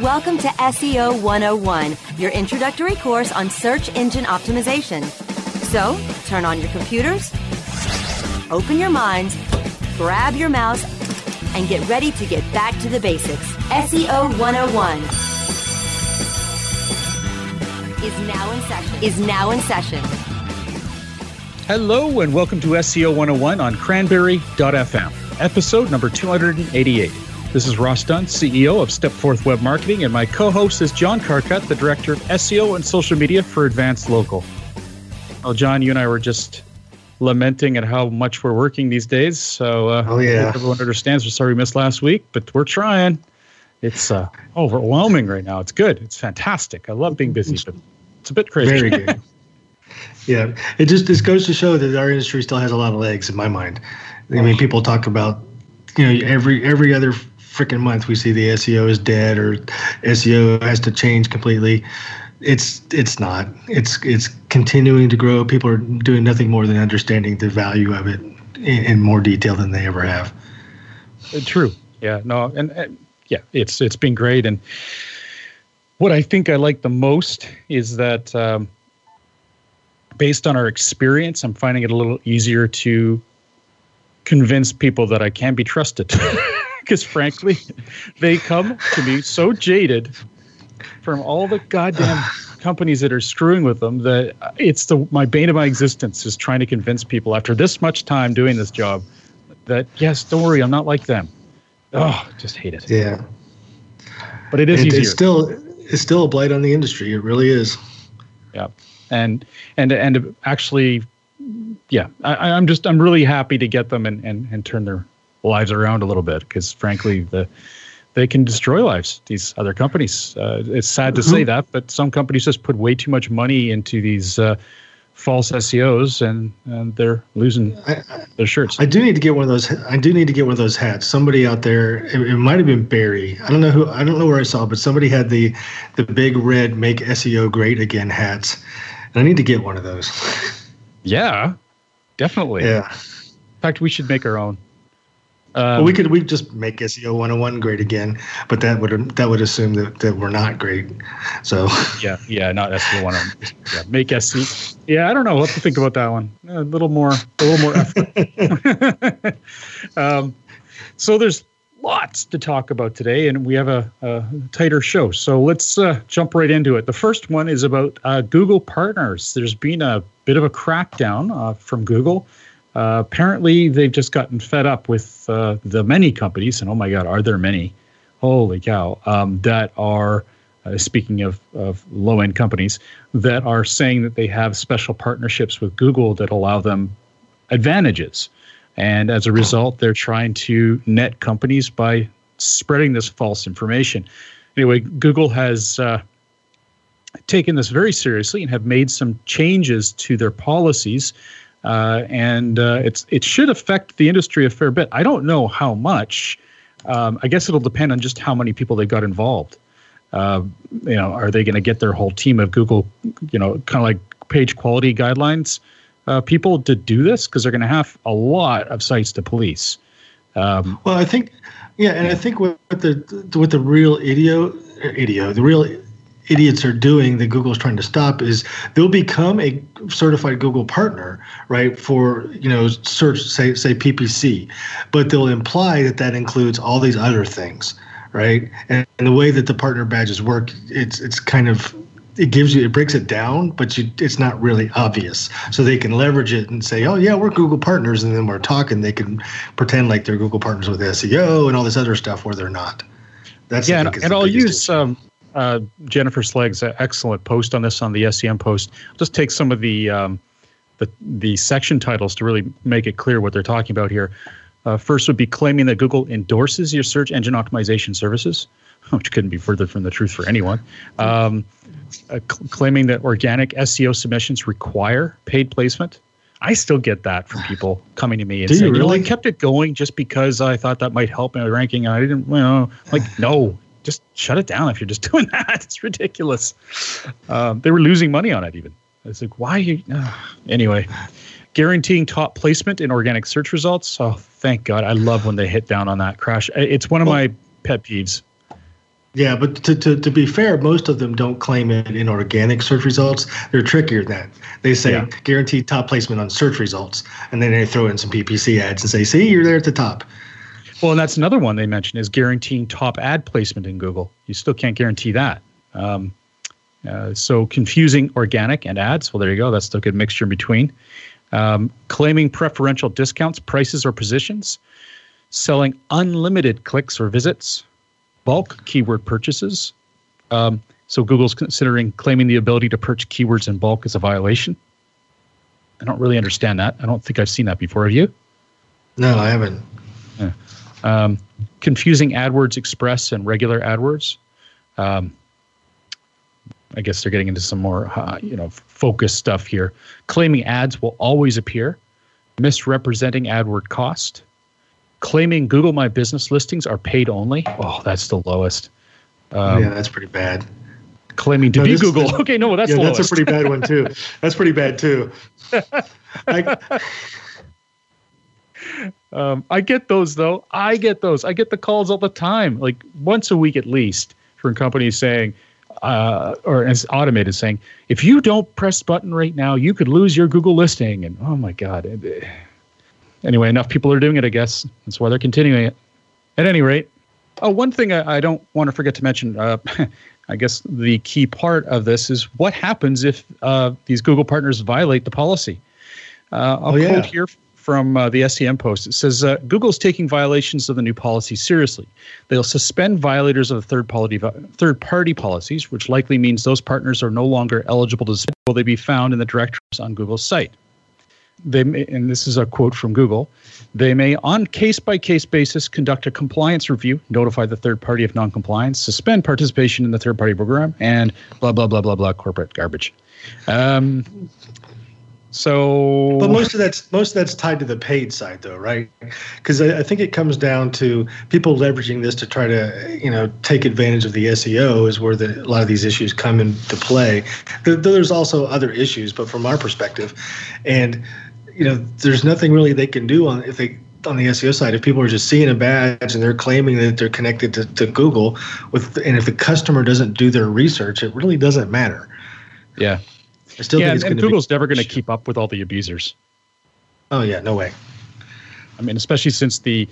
Welcome to SEO 101, your introductory course on search engine optimization. So, turn on your computers, open your minds, grab your mouse, and get ready to get back to the basics. SEO 101 is now in session. Is now in session. Hello and welcome to SEO 101 on cranberry.fm, episode number 288. This is Ross Dunn, CEO of Step Stepforth Web Marketing, and my co host is John Carcutt, the Director of SEO and Social Media for Advanced Local. Well, John, you and I were just lamenting at how much we're working these days. So, uh, oh, yeah. everyone understands. We're sorry we missed last week, but we're trying. It's uh, overwhelming right now. It's good. It's fantastic. I love being busy, but it's a bit crazy. Very good. yeah, it just this goes to show that our industry still has a lot of legs in my mind. I mean, people talk about you know every every other freaking month we see the SEO is dead or SEO has to change completely. It's it's not. It's it's continuing to grow. People are doing nothing more than understanding the value of it in, in more detail than they ever have. Uh, true. Yeah. No. And, and yeah, it's it's been great. And what I think I like the most is that um, based on our experience, I'm finding it a little easier to convince people that I can be trusted. because frankly, they come to me so jaded from all the goddamn companies that are screwing with them that it's the my bane of my existence is trying to convince people after this much time doing this job that yes, don't worry, I'm not like them. Oh, just hate it. Yeah, but it is it, easier. It's still it's still a blight on the industry. It really is. Yeah, and and and actually, yeah, I, I'm just I'm really happy to get them and and and turn their lives around a little bit because frankly the they can destroy lives these other companies. Uh, it's sad to say mm-hmm. that but some companies just put way too much money into these uh, false seos and, and they're losing I, their shirts. I do need to get one of those i do need to get one of those hats. Somebody out there it, it might have been barry. I don't know who i don't know where i saw but somebody had the the big red make seo great again hats. And i need to get one of those. Yeah definitely. Yeah. In fact we should make our own um, well, we could we just make SEO 101 great again, but that would that would assume that, that we're not great. So yeah, yeah, not SEO 101. Yeah, make SEO. Yeah, I don't know what to think about that one. A little more, a little more effort. um, so there's lots to talk about today, and we have a, a tighter show. So let's uh, jump right into it. The first one is about uh, Google partners. There's been a bit of a crackdown uh, from Google uh, apparently, they've just gotten fed up with uh, the many companies, and oh my God, are there many? Holy cow! Um, that are uh, speaking of, of low end companies that are saying that they have special partnerships with Google that allow them advantages, and as a result, they're trying to net companies by spreading this false information. Anyway, Google has uh, taken this very seriously and have made some changes to their policies uh, and uh, it's it should affect the industry a fair bit. I don't know how much. Um, I guess it'll depend on just how many people they got involved. Uh, you know, are they going to get their whole team of Google, you know, kind of like page quality guidelines uh, people to do this because they're going to have a lot of sites to police. Um, well, I think, yeah, and I think with the with the real idio, idio, the real idiots are doing that Google's trying to stop is they'll become a certified Google partner, right? For you know, search say say PPC, but they'll imply that that includes all these other things, right? And, and the way that the partner badges work, it's it's kind of it gives you it breaks it down, but you, it's not really obvious. So they can leverage it and say, "Oh yeah, we're Google partners," and then we're talking. They can pretend like they're Google partners with SEO and all this other stuff where they're not. That's yeah, and, and I'll use um, uh, Jennifer Slegg's excellent post on this on the SEM post. I'll just take some of the um, the the section titles to really make it clear what they're talking about here. Uh, first would be claiming that Google endorses your search engine optimization services, which couldn't be further from the truth for anyone. Um, uh, cl- claiming that organic SEO submissions require paid placement. I still get that from people coming to me and saying, you, really? you know, I kept it going just because I thought that might help my ranking. And I didn't, you know, like, no, just shut it down if you're just doing that. It's ridiculous. Um, they were losing money on it even. It's like, why? You, uh, anyway, guaranteeing top placement in organic search results. Oh, thank God. I love when they hit down on that crash. It's one of well, my pet peeves. Yeah, but to, to, to be fair, most of them don't claim it in organic search results. They're trickier than that. They say yeah. guaranteed top placement on search results, and then they throw in some PPC ads and say, see, you're there at the top. Well, and that's another one they mentioned is guaranteeing top ad placement in Google. You still can't guarantee that. Um, uh, so confusing organic and ads. Well, there you go. That's still a good mixture in between. Um, claiming preferential discounts, prices, or positions. Selling unlimited clicks or visits. Bulk keyword purchases. Um, so Google's considering claiming the ability to purchase keywords in bulk as a violation. I don't really understand that. I don't think I've seen that before. Have you? No, I haven't. Um, confusing AdWords Express and regular AdWords. Um, I guess they're getting into some more, uh, you know, focused stuff here. Claiming ads will always appear, misrepresenting AdWord cost, claiming Google My Business listings are paid only. Oh, that's the lowest. Um, yeah, that's pretty bad. Claiming to no, be Google. okay, no, that's yeah, that's a pretty bad one too. That's pretty bad too. I, um, I get those though. I get those. I get the calls all the time, like once a week at least, from companies saying, uh, or as automated saying, if you don't press button right now, you could lose your Google listing. And oh my God. Anyway, enough people are doing it, I guess. That's why they're continuing it. At any rate, oh, one thing I, I don't want to forget to mention. Uh, I guess the key part of this is what happens if uh, these Google partners violate the policy. Uh, I'll oh, yeah. quote here from uh, the SEM post. It says uh, Google's taking violations of the new policy seriously. They'll suspend violators of third party third party policies, which likely means those partners are no longer eligible to will they be found in the directories on Google's site. They may, and this is a quote from Google. They may, on case by case basis, conduct a compliance review, notify the third party of non-compliance, suspend participation in the third party program, and blah blah blah blah blah corporate garbage. Um, so, but most of that's most of that's tied to the paid side, though, right? Because I, I, think it comes down to people leveraging this to try to, you know, take advantage of the SEO is where the, a lot of these issues come into play. There's also other issues, but from our perspective, and you know, there's nothing really they can do on if they on the SEO side, if people are just seeing a badge and they're claiming that they're connected to, to Google, with and if the customer doesn't do their research, it really doesn't matter. Yeah, I still yeah, think and, and Google's never going to keep up with all the abusers. Oh yeah, no way. I mean, especially since the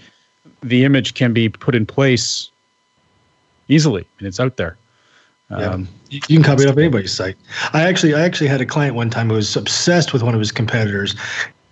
the image can be put in place easily and it's out there. Yeah. Um, you can copy it off anybody's site. I actually, I actually had a client one time who was obsessed with one of his competitors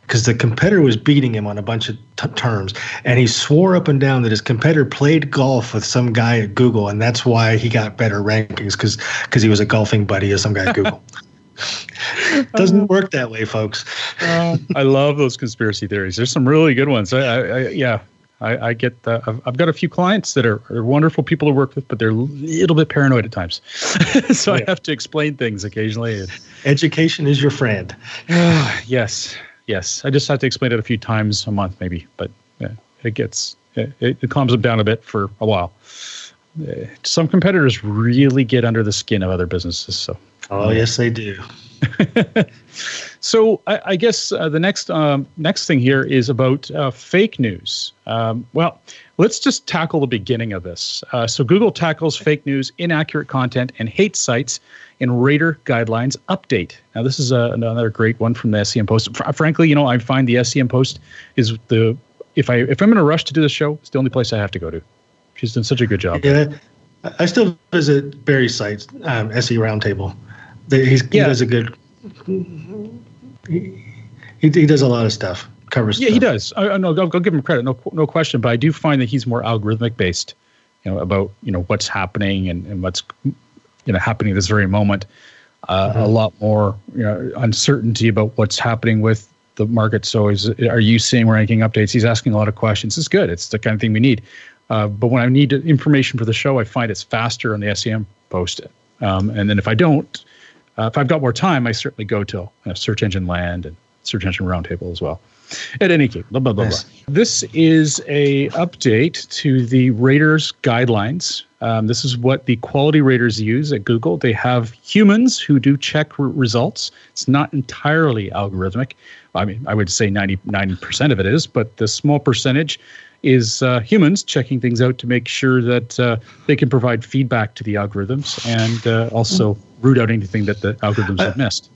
because the competitor was beating him on a bunch of t- terms, and he swore up and down that his competitor played golf with some guy at Google, and that's why he got better rankings because because he was a golfing buddy of some guy at Google. Doesn't work that way, folks. uh, I love those conspiracy theories. There's some really good ones. I, I, I yeah, I, I, get that. I've, I've, got a few clients that are, are, wonderful people to work with, but they're a little bit paranoid at times. so yeah. I have to explain things occasionally. Education is your friend. Uh, yes, yes. I just have to explain it a few times a month, maybe, but yeah, it gets it, it calms them down a bit for a while. Uh, some competitors really get under the skin of other businesses, so Oh yes, they do. so I, I guess uh, the next um, next thing here is about uh, fake news. Um, well, let's just tackle the beginning of this. Uh, so Google tackles fake news, inaccurate content, and hate sites in Rater Guidelines Update. Now this is a, uh, another great one from the SEM Post. Fr- frankly, you know, I find the SEM Post is the if I if I'm in a rush to do the show, it's the only place I have to go to. She's done such a good job. Yeah, I still visit Barry's site, um, SE Roundtable. He's, he yeah. does a good. He, he does a lot of stuff. Covers. Yeah, stuff. he does. I, no, I'll, I'll, give him credit. No, no question. But I do find that he's more algorithmic based. You know about you know what's happening and, and what's you know happening this very moment. Uh, mm-hmm. A lot more you know uncertainty about what's happening with the market. So is are you seeing ranking updates? He's asking a lot of questions. It's good. It's the kind of thing we need. Uh, but when I need information for the show, I find it's faster on the SEM post. Um, and then if I don't, uh, if I've got more time, I certainly go to uh, Search Engine Land and Search Engine Roundtable as well. At any case, blah blah blah nice. blah. This is a update to the raters guidelines. Um, this is what the quality raters use at Google. They have humans who do check r- results. It's not entirely algorithmic. I mean, I would say 90 percent of it is, but the small percentage is uh, humans checking things out to make sure that uh, they can provide feedback to the algorithms and uh, also root out anything that the algorithms have missed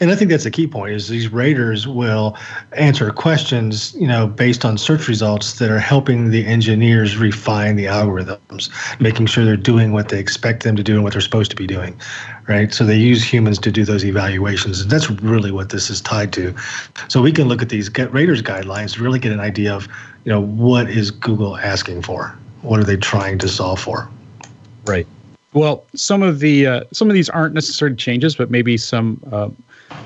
and I think that's a key point is these raters will answer questions, you know, based on search results that are helping the engineers refine the algorithms, making sure they're doing what they expect them to do and what they're supposed to be doing, right? So they use humans to do those evaluations, and that's really what this is tied to. So we can look at these raters guidelines, to really get an idea of, you know, what is Google asking for? What are they trying to solve for? Right. Well, some of the uh, some of these aren't necessarily changes, but maybe some uh,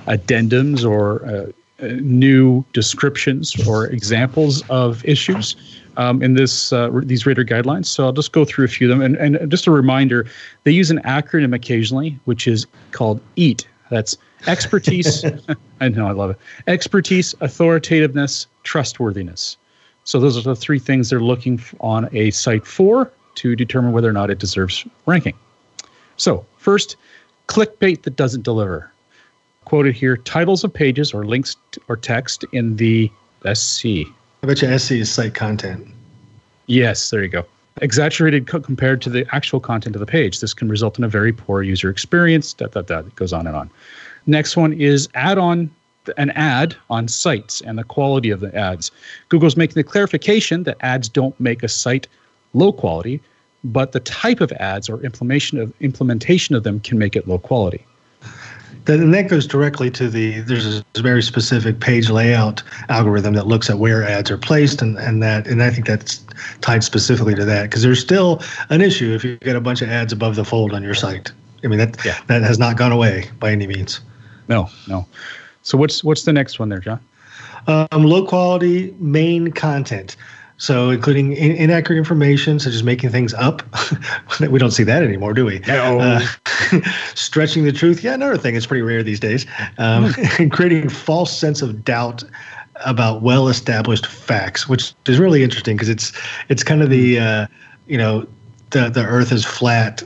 addendums or uh, uh, new descriptions or examples of issues um, in this uh, these reader guidelines. So I'll just go through a few of them. And, and just a reminder, they use an acronym occasionally, which is called EAT. That's expertise. I know, I love it. Expertise, authoritativeness, trustworthiness. So those are the three things they're looking on a site for to determine whether or not it deserves ranking. So first, clickbait that doesn't deliver quoted here titles of pages or links to, or text in the SC. I bet you SC is site content. Yes, there you go. Exaggerated co- compared to the actual content of the page. This can result in a very poor user experience. That that that It goes on and on. Next one is add on an ad on sites and the quality of the ads. Google's making the clarification that ads don't make a site low quality, but the type of ads or implementation of implementation of them can make it low quality that, and that goes directly to the there's a very specific page layout algorithm that looks at where ads are placed and, and that and I think that's tied specifically to that because there's still an issue if you get a bunch of ads above the fold on your site. I mean that yeah. that has not gone away by any means. No, no. So what's what's the next one there, John? Um, low quality main content. So, including in- inaccurate information, such as making things up. we don't see that anymore, do we? No. Uh, stretching the truth. Yeah, another thing. It's pretty rare these days. Um, and creating false sense of doubt about well-established facts, which is really interesting because it's it's kind of the uh, you know the the Earth is flat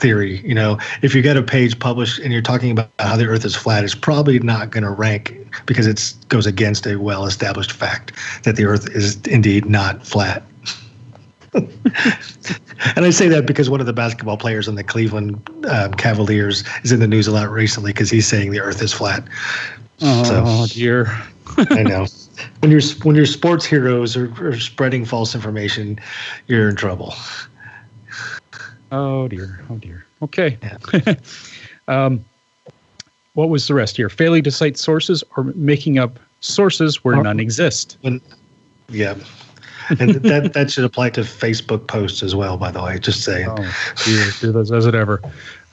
theory. You know, if you get a page published and you're talking about how the Earth is flat, it's probably not going to rank because it goes against a well-established fact that the Earth is indeed not flat. and I say that because one of the basketball players on the Cleveland um, Cavaliers is in the news a lot recently because he's saying the Earth is flat. Oh so, dear! I know. When your when your sports heroes are, are spreading false information, you're in trouble. Oh dear. Oh dear. Okay. Yeah. um, what was the rest here? Failing to cite sources or making up sources where none exist. When, yeah. and that that should apply to Facebook posts as well. By the way, just saying. Oh, dear, dear, does it ever?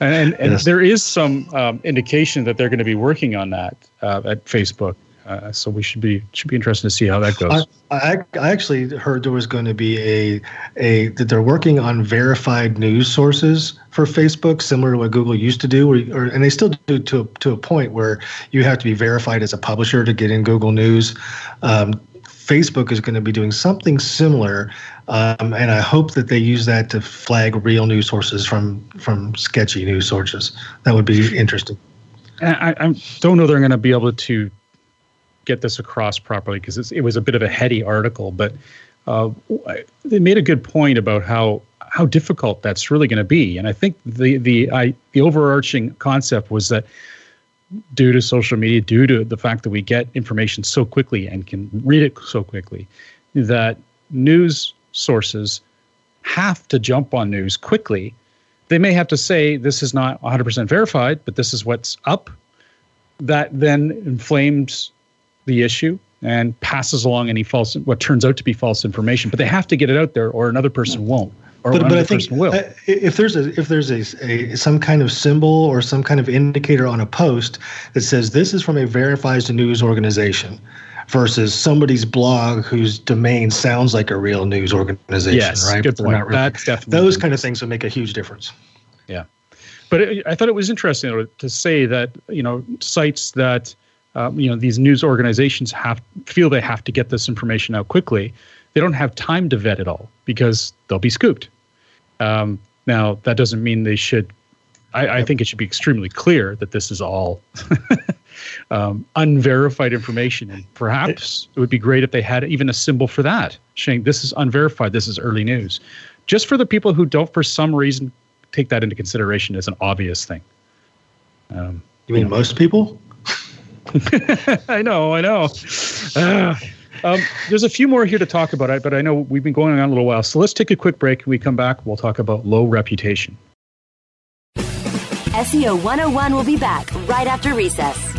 And and, yes. there is some um, indication that they're going to be working on that uh, at Facebook. Uh, so we should be should be interested to see how that goes. I, I, I actually heard there was going to be a a that they're working on verified news sources for Facebook, similar to what Google used to do, or, or and they still do to a, to a point where you have to be verified as a publisher to get in Google News. Um, Facebook is going to be doing something similar, um, and I hope that they use that to flag real news sources from from sketchy news sources. That would be interesting. I, I don't know they're going to be able to get this across properly because it was a bit of a heady article, but uh, they made a good point about how how difficult that's really going to be. And I think the the I, the overarching concept was that due to social media, due to the fact that we get information so quickly and can read it so quickly, that news sources have to jump on news quickly. They may have to say this is not 100% verified, but this is what's up. That then inflames the issue and passes along any false what turns out to be false information but they have to get it out there or another person won't or but, but I think will. Uh, if there's a if there's a, a some kind of symbol or some kind of indicator on a post that says this is from a verified news organization versus somebody's blog whose domain sounds like a real news organization, yes, right? Good point. Really, That's definitely those kind of things would make a huge difference. Yeah, but it, I thought it was interesting to say that you know sites that um, you know these news organizations have feel they have to get this information out quickly they don't have time to vet it all because they'll be scooped um, now that doesn't mean they should I, I think it should be extremely clear that this is all um, unverified information. And perhaps it would be great if they had even a symbol for that, saying this is unverified, this is early news. Just for the people who don't, for some reason, take that into consideration as an obvious thing. Um, you mean most people? I know, I know. Uh, um, there's a few more here to talk about, it, but I know we've been going on a little while. So let's take a quick break. When we come back, we'll talk about low reputation. SEO 101 will be back right after recess.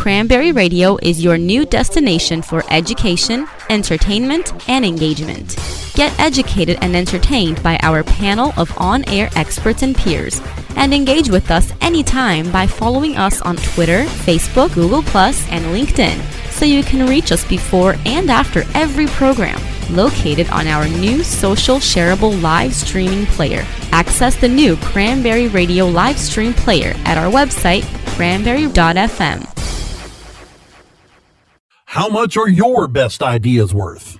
Cranberry Radio is your new destination for education, entertainment, and engagement. Get educated and entertained by our panel of on air experts and peers, and engage with us anytime by following us on Twitter, Facebook, Google, and LinkedIn so you can reach us before and after every program. Located on our new social shareable live streaming player. Access the new Cranberry Radio live stream player at our website, cranberry.fm. How much are your best ideas worth?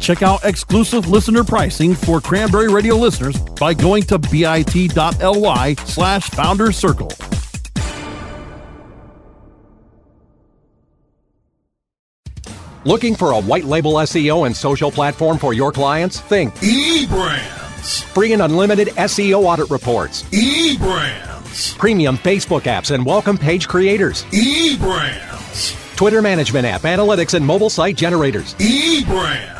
Check out exclusive listener pricing for Cranberry Radio listeners by going to bit.ly slash founder circle. Looking for a white label SEO and social platform for your clients? Think eBrandz. Free and unlimited SEO audit reports. eBrandz. Premium Facebook apps and welcome page creators. eBrandz. Twitter management app, analytics, and mobile site generators. eBrandz.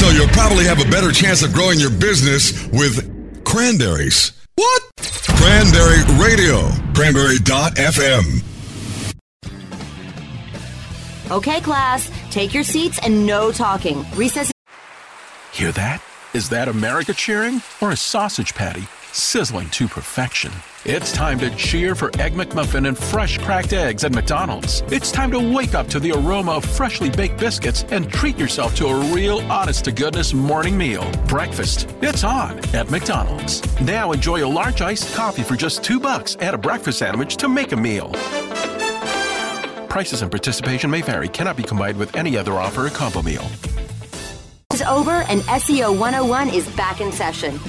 So you'll probably have a better chance of growing your business with cranberries. What? Cranberry Radio. Cranberry.fm. Okay, class, take your seats and no talking. Recess. Hear that? Is that America cheering or a sausage patty sizzling to perfection? It's time to cheer for Egg McMuffin and fresh cracked eggs at McDonald's. It's time to wake up to the aroma of freshly baked biscuits and treat yourself to a real honest to goodness morning meal. Breakfast. It's on at McDonald's. Now enjoy a large iced coffee for just two bucks and a breakfast sandwich to make a meal. Prices and participation may vary, cannot be combined with any other offer or combo meal. It's over and SEO 101 is back in session.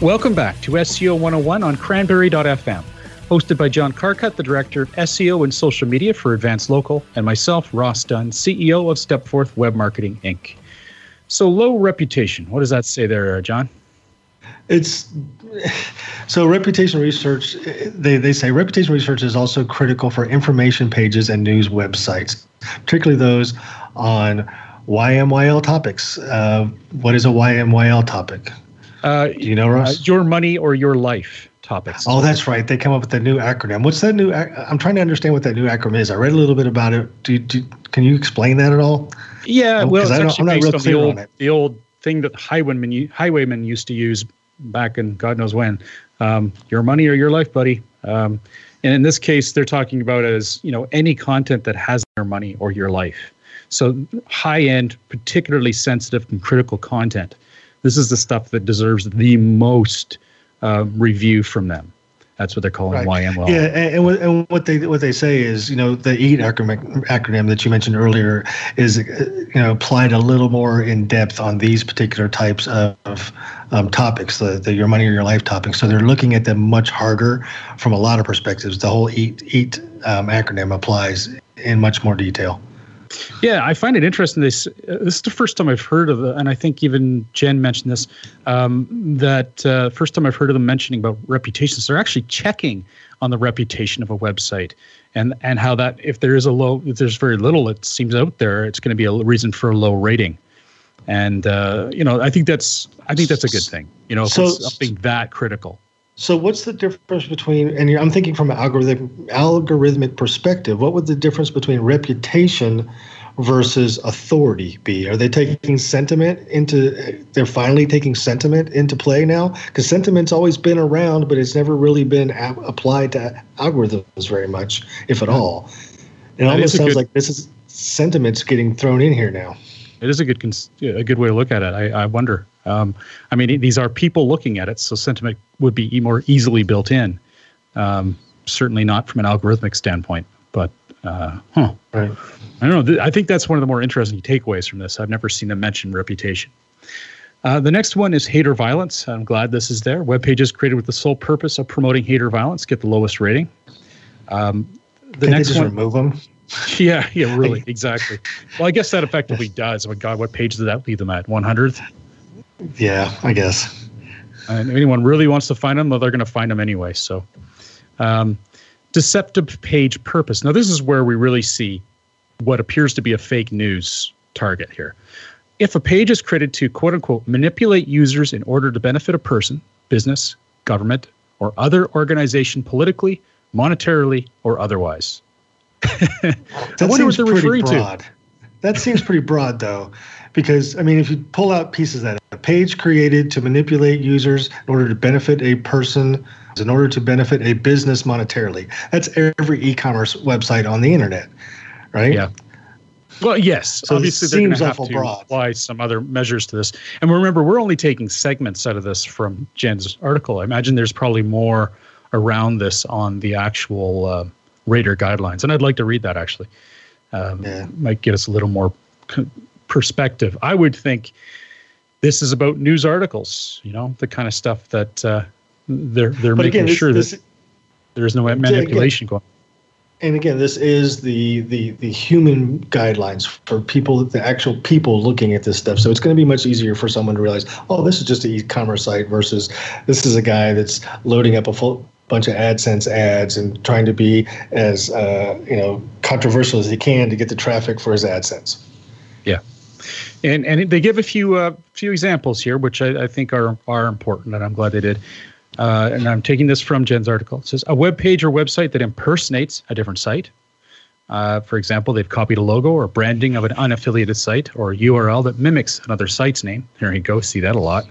Welcome back to SEO 101 on cranberry.fm, hosted by John Carcutt, the Director of SEO and Social Media for Advanced Local, and myself, Ross Dunn, CEO of Stepforth Web Marketing, Inc. So, low reputation, what does that say there, John? It's so reputation research, they, they say reputation research is also critical for information pages and news websites, particularly those on YMYL topics. Uh, what is a YMYL topic? Uh, Do you know, Ross? Uh, your money or your life topics. Oh, that's right. They come up with a new acronym. What's that new? Ac- I'm trying to understand what that new acronym is. I read a little bit about it. Do, do can you explain that at all? Yeah, well, it's actually based on the old, on the old thing that highwaymen highwaymen used to use back in God knows when. Um, your money or your life, buddy. Um, and in this case, they're talking about as you know any content that has your money or your life. So high end, particularly sensitive and critical content this is the stuff that deserves the most uh, review from them. That's what they're calling right. YML. Yeah, and, and, what, and, what, they what they say is, you know, the EAT acronym, acronym that you mentioned earlier is, uh, you know, applied a little more in depth on these particular types of um, topics, the, the your money or your life topics. So they're looking at them much harder from a lot of perspectives. The whole EAT EAT um, acronym applies in much more detail. Yeah, I find it interesting. This uh, this is the first time I've heard of it, and I think even Jen mentioned this. Um, that uh, first time I've heard of them mentioning about reputations. They're actually checking on the reputation of a website, and and how that if there is a low, if there's very little, it seems out there, it's going to be a reason for a low rating. And uh, you know, I think that's I think that's a good thing. You know, if So- it's something that critical. So what's the difference between and I'm thinking from an algorithm algorithmic perspective, what would the difference between reputation versus authority be? Are they taking sentiment into they're finally taking sentiment into play now? Cuz sentiment's always been around but it's never really been a- applied to algorithms very much if at all. It That almost sounds good- like this is sentiment's getting thrown in here now. It is a good cons- a good way to look at it. I, I wonder. Um, I mean, these are people looking at it, so sentiment would be more easily built in. Um, certainly not from an algorithmic standpoint, but uh, huh. Right. I don't know. I think that's one of the more interesting takeaways from this. I've never seen them mention reputation. Uh, the next one is hater violence. I'm glad this is there. Web pages created with the sole purpose of promoting hater violence get the lowest rating. Um, the they next one, remove them? yeah, yeah, really, exactly. Well, I guess that effectively does. Oh, God, what page did that leave them at? 100th? Yeah, I guess. And if anyone really wants to find them, well, they're going to find them anyway. So, um, deceptive page purpose. Now, this is where we really see what appears to be a fake news target here. If a page is created to quote unquote manipulate users in order to benefit a person, business, government, or other organization politically, monetarily, or otherwise. I wonder what they're referring to. That seems pretty broad, though, because I mean, if you pull out pieces that a page created to manipulate users in order to benefit a person, in order to benefit a business monetarily, that's every e-commerce website on the internet, right? Yeah. Well, yes. So it obviously, they're going seems to have to broad. apply some other measures to this. And remember, we're only taking segments out of this from Jen's article. I imagine there's probably more around this on the actual uh, rater guidelines, and I'd like to read that actually. Um, Yeah. Might get us a little more perspective. I would think this is about news articles. You know, the kind of stuff that uh, they're they're But making again, sure this, that there is no manipulation going. and again, this is the the the human guidelines for people, the actual people looking at this stuff. So it's going to be much easier for someone to realize, oh, this is just an e-commerce site versus this is a guy that's loading up a full bunch of AdSense ads and trying to be as uh, you know controversial as he can to get the traffic for his AdSense. Yeah, and and they give a few uh, few examples here, which I, I think are are important, and I'm glad they did. Uh, and I'm taking this from Jen's article. It says a web page or website that impersonates a different site. Uh, for example, they've copied a logo or branding of an unaffiliated site or a URL that mimics another site's name. There you go. See that a lot.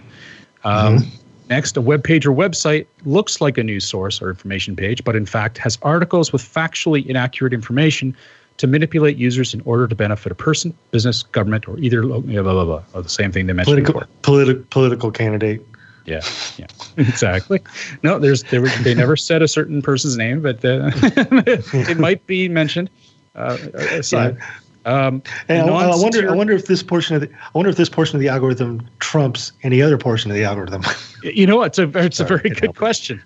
Um, Next, a web page or website looks like a news source or information page, but in fact has articles with factually inaccurate information to manipulate users in order to benefit a person, business, government, or either yeah, blah blah blah, or the same thing they mentioned Political before. politi- political candidate. Yeah, yeah, exactly. No, there's there were, they never said a certain person's name, but uh, it might be mentioned. Uh, aside. Um, And I, I wonder. I wonder if this portion of the. I wonder if this portion of the algorithm trumps any other portion of the algorithm. You know, it's a it's a very good question.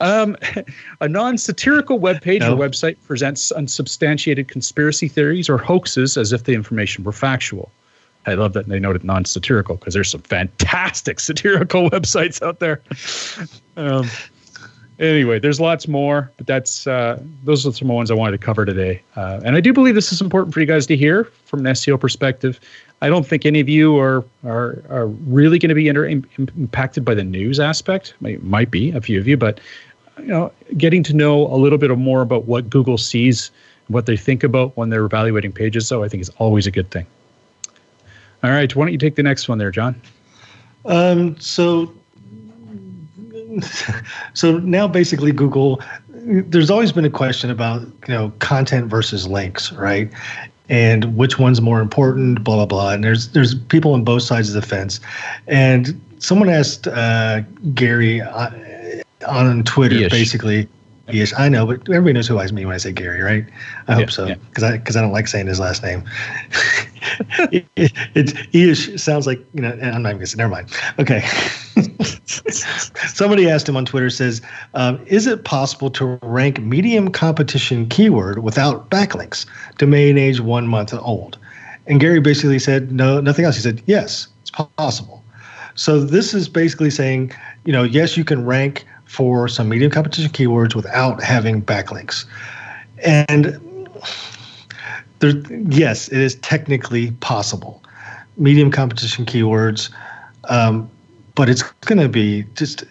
Um, a non-satirical web page No. or website presents unsubstantiated conspiracy theories or hoaxes as if the information were factual. I love that they noted non-satirical because there's some fantastic satirical websites out there. Um, anyway, there's lots more, but that's uh, those are some ones I wanted to cover today. Uh, and I do believe this is important for you guys to hear from an SEO perspective. I don't think any of you are are, are really going to be inter- im- impacted by the news aspect. Might, might be a few of you, but you know, getting to know a little bit more about what Google sees, what they think about when they're evaluating pages, though, I think is always a good thing. All right, why don't you take the next one there, John? Um, so, so now basically Google, there's always been a question about, you know, content versus links, right? And which one's more important, blah, blah, blah. And there's, there's people on both sides of the fence. And someone asked uh, Gary uh, on Twitter, Ish. basically, Yes, I know, but everybody knows who I mean when I say Gary, right? I hope Yeah, so, yeah. because I because I don't like saying his last name. it, it, it, Eish sounds like you know. I'm not even gonna say. Never mind. Okay. Somebody asked him on Twitter says, um, "Is it possible to rank medium competition keyword without backlinks? Domain age one month old." And Gary basically said, "No, nothing else." He said, "Yes, it's possible." So this is basically saying, you know, yes, you can rank for some medium competition keywords without having backlinks. And there, yes, it is technically possible. Medium competition keywords, um, but it's going to be just.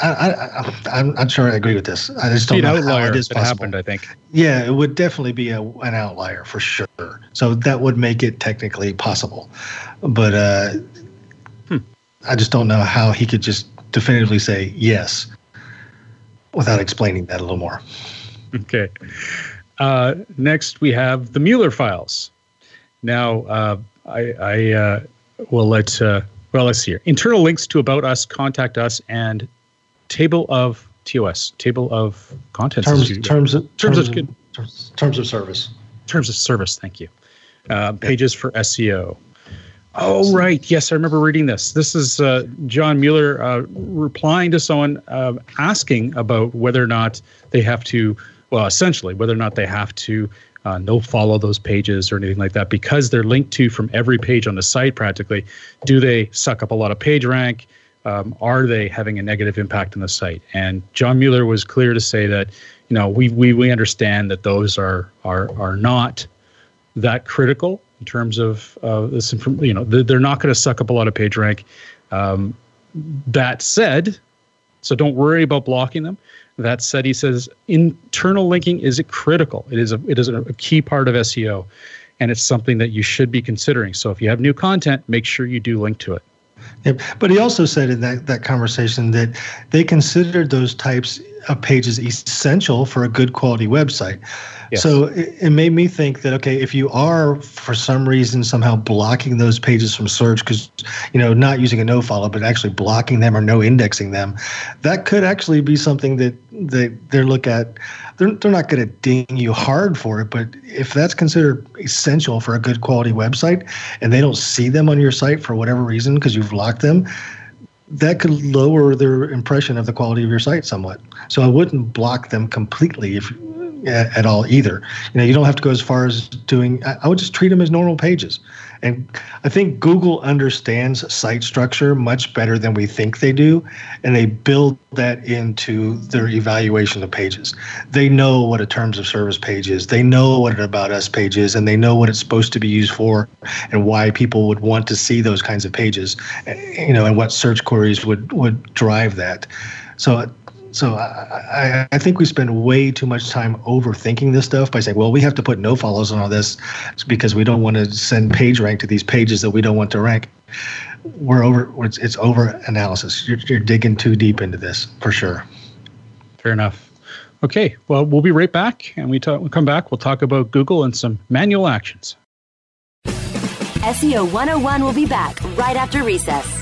I, I, I'm not sure I agree with this. I just don't know how it is possible. happened, I think. Yeah, it would definitely be a, an outlier for sure. So that would make it technically possible. But uh, I just don't know how he could just definitively say yes without explaining that a little more. Okay. Uh, next, we have the Mueller files. Now, uh, I, I uh, will let, uh, well, let's see here. Internal links to About Us, Contact Us, and Table of TOS, Table of Contents. Terms, Institute. terms, of, Terms terms, of- of, terms, terms of service. terms of service. Thank you. Uh, pages for SEO. Oh, right. Yes, I remember reading this. This is uh, John Mueller uh, replying to someone uh, asking about whether or not they have to, well, essentially, whether or not they have to uh, no follow those pages or anything like that because they're linked to from every page on the site practically. Do they suck up a lot of page rank? Um, are they having a negative impact on the site? And John Mueller was clear to say that, you know, we we, we understand that those are are are not that critical in terms of uh, this. Inform- you know, they're, not going to suck up a lot of page rank. Um, that said, so don't worry about blocking them. That said, he says internal linking is critical. It is a it is a key part of SEO, and it's something that you should be considering. So if you have new content, make sure you do link to it. Yep. But he also said in that, that conversation that they considered those types of page is essential for a good quality website. Yes. So it, it made me think that okay, if you are for some reason somehow blocking those pages from search because you know not using a no follow but actually blocking them or no indexing them, that could actually be something that they they look at. They're, they're not going to ding you hard for it, but if that's considered essential for a good quality website and they don't see them on your site for whatever reason because you've blocked them, that could lower their impression of the quality of your site somewhat. So I wouldn't block them completely if at, all either. You know, you don't have to go as far as doing. I, I would just treat them as normal pages. And I think Google understands site structure much better than we think they do, and they build that into their evaluation of pages. They know what a terms of service page is. They know what an about us page is, and they know what it's supposed to be used for, and why people would want to see those kinds of pages. eh, You know, and what search queries would would drive that. So so I, I, I think we spend way too much time overthinking this stuff by saying, well, we have to put no follows on all this it's because we don't want to send page rank to these pages that we don't want to rank. We're over. It's, it's over analysis. You're, you're digging too deep into this for sure. Fair enough. Okay, well, we'll be right back, and we talk, we'll come back. We'll talk about Google and some manual actions. SEO 101 will be back right after recess.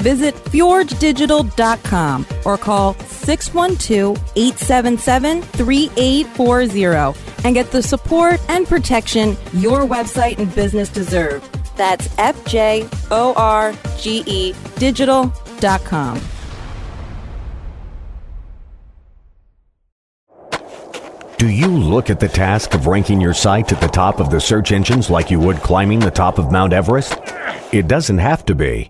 Visit fjorgedigital.com or call 612-877-3840 and get the support and protection your website and business deserve. That's F-J-O-R-G-E digital.com. Do you look at the task of ranking your site at the top of the search engines like you would climbing the top of Mount Everest? It doesn't have to be.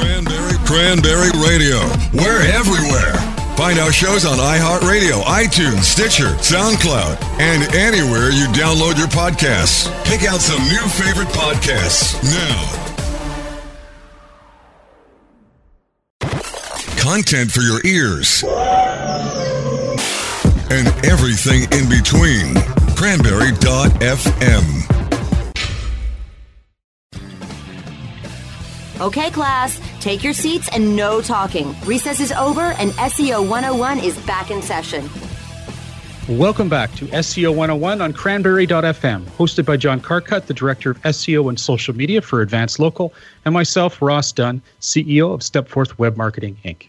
Cranberry, Cranberry Radio. We're everywhere. Find our shows on iHeartRadio, iTunes, Stitcher, SoundCloud, and anywhere you download your podcasts. Pick out some new favorite podcasts now. Content for your ears. And everything in between. Cranberry.fm. Okay, class, take your seats and no talking. Recess is over and SEO 101 is back in session. Welcome back to SEO 101 on cranberry.fm, hosted by John Carcutt, the Director of SEO and Social Media for Advanced Local, and myself, Ross Dunn, CEO of Stepforth Web Marketing, Inc.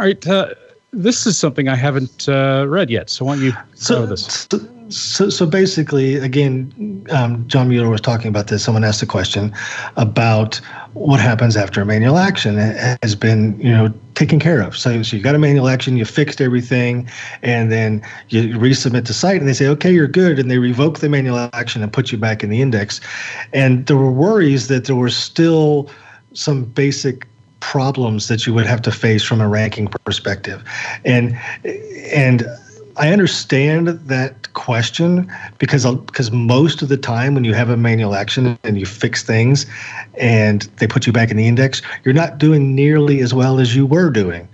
All right, uh, this is something I haven't uh, read yet, so why don't you so, this? So, so, so basically, again, um, John Mueller was talking about this. Someone asked a question about what happens after a manual action has been, you know, taken care of. So, so you got a manual action, you fixed everything, and then you resubmit to site, and they say, okay, you're good, and they revoke the manual action and put you back in the index. And there were worries that there were still some basic problems that you would have to face from a ranking perspective, and and I understand that question because uh, because most of the time when you have a manual action and you fix things and they put you back in the index, you're not doing nearly as well as you were doing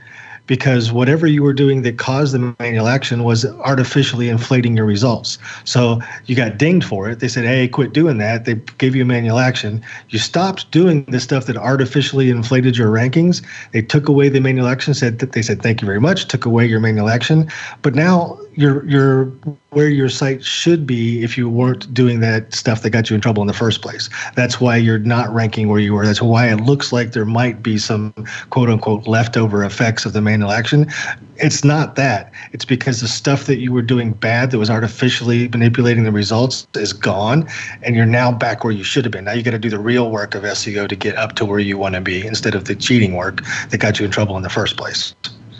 because whatever you were doing that caused the manual action was artificially inflating your results. So you got dinged for it. They said, "Hey, quit doing that." They gave you a manual action. You stopped doing the stuff that artificially inflated your rankings. They took away the manual action. Said that they said, "Thank you very much." Took away your manual action, but now you're you're where your site should be if you weren't doing that stuff that got you in trouble in the first place. That's why you're not ranking where you were. That's why it looks like there might be some quote unquote leftover effects of the manual action. It's not that. It's because the stuff that you were doing bad that was artificially manipulating the results is gone and you're now back where you should have been. Now you got to do the real work of SEO to get up to where you want to be instead of the cheating work that got you in trouble in the first place.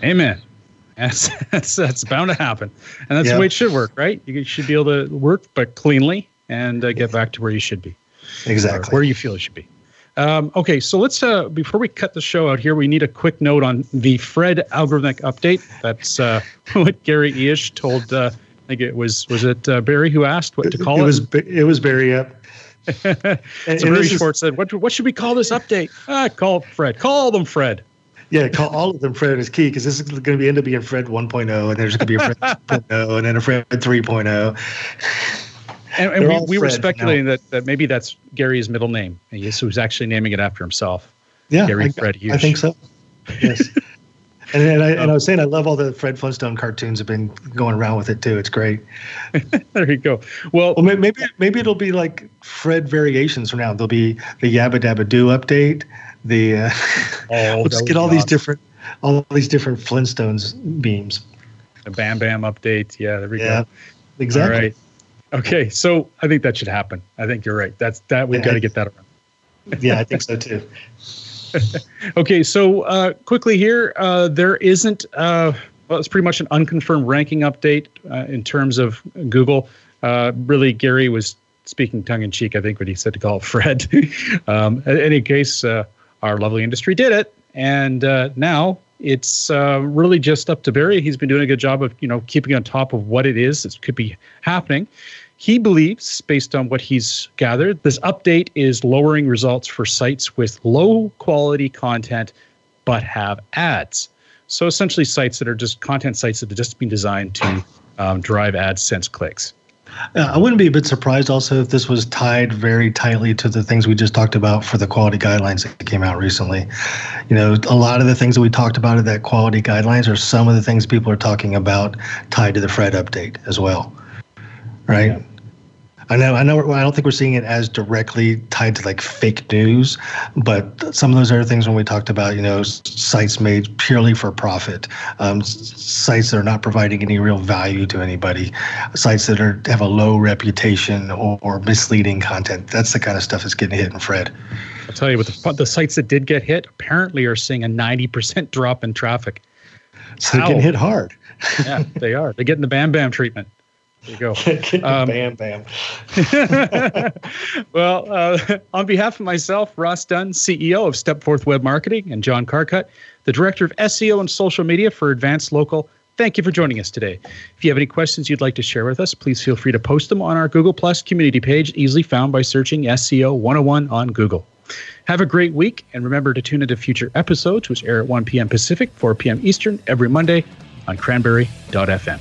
Amen. That's, that's that's bound to happen, and that's yep. the way it should work, right? You should be able to work, but cleanly, and uh, get back to where you should be, exactly where you feel you should be. Um, okay, so let's uh, before we cut the show out here, we need a quick note on the Fred algorithmic update. That's uh, what Gary Illyes told. Uh, I think it was was it uh, Barry who asked what to call it. It was it was Barry. Yep. and, so Barry Schwartz said, "What what should we call this update? Ah, call Fred. Call them Fred." Yeah, call all of them Fred is key because this is going to be end up being Fred 1.0, and there's going to be a Fred 2.0, and then a Fred 3.0. And, and we, we were speculating that, that maybe that's Gary's middle name. He's who's actually naming it after himself. Yeah, Gary I, Fred Hughes. I think so. Yes. and, and, I, and I was saying I love all the Fred Flintstone cartoons have been going around with it too. It's great. there you go. Well, well, maybe maybe it'll be like Fred variations from now. There'll be the Yabba Dabba Doo update the uh, oh, let's get all awesome. these different all these different Flintstones beams. The Bam Bam update. Yeah, there we yeah, go. Exactly. All right. Okay, so I think that should happen. I think you're right. That's that we've yeah, got to get that around. yeah, I think so too. okay, so uh, quickly here, uh, there isn't. Uh, well, it's pretty much an unconfirmed ranking update uh, in terms of Google. Uh, really, Gary was speaking tongue in cheek, I think, when he said to call Fred. um, in any case, uh, our lovely industry did it. And uh, now it's uh, really just up to Barry. He's been doing a good job of you know keeping on top of what it is that could be happening. He believes, based on what he's gathered, this update is lowering results for sites with low quality content but have ads. So essentially, sites that are just content sites that have just been designed to um, drive AdSense clicks. Uh, I wouldn't be a bit surprised also if this was tied very tightly to the things we just talked about for the quality guidelines that came out recently. You know, a lot of the things that we talked about in that quality guidelines are some of the things people are talking about tied to the FRED update as well. Right? Yeah. I know, I know. I don't think we're seeing it as directly tied to like fake news, but some of those other things when we talked about, you know, sites made purely for profit, um, sites that are not providing any real value to anybody, sites that are have a low reputation or, or misleading content. That's the kind of stuff that's getting hit in Fred. I'll tell you, with the, the sites that did get hit, apparently are seeing a ninety percent drop in traffic. So they're getting hit hard. yeah, they are. They're getting the Bam Bam treatment. There you go. um, bam, bam. well, uh, on behalf of myself, Ross Dunn, CEO of Stepforth Web Marketing, and John Carcutt, the Director of SEO and Social Media for Advanced Local, thank you for joining us today. If you have any questions you'd like to share with us, please feel free to post them on our Google Plus community page, easily found by searching SEO 101 on Google. Have a great week, and remember to tune into future episodes, which air at 1 p.m. Pacific, 4 p.m. Eastern every Monday on cranberry.fm.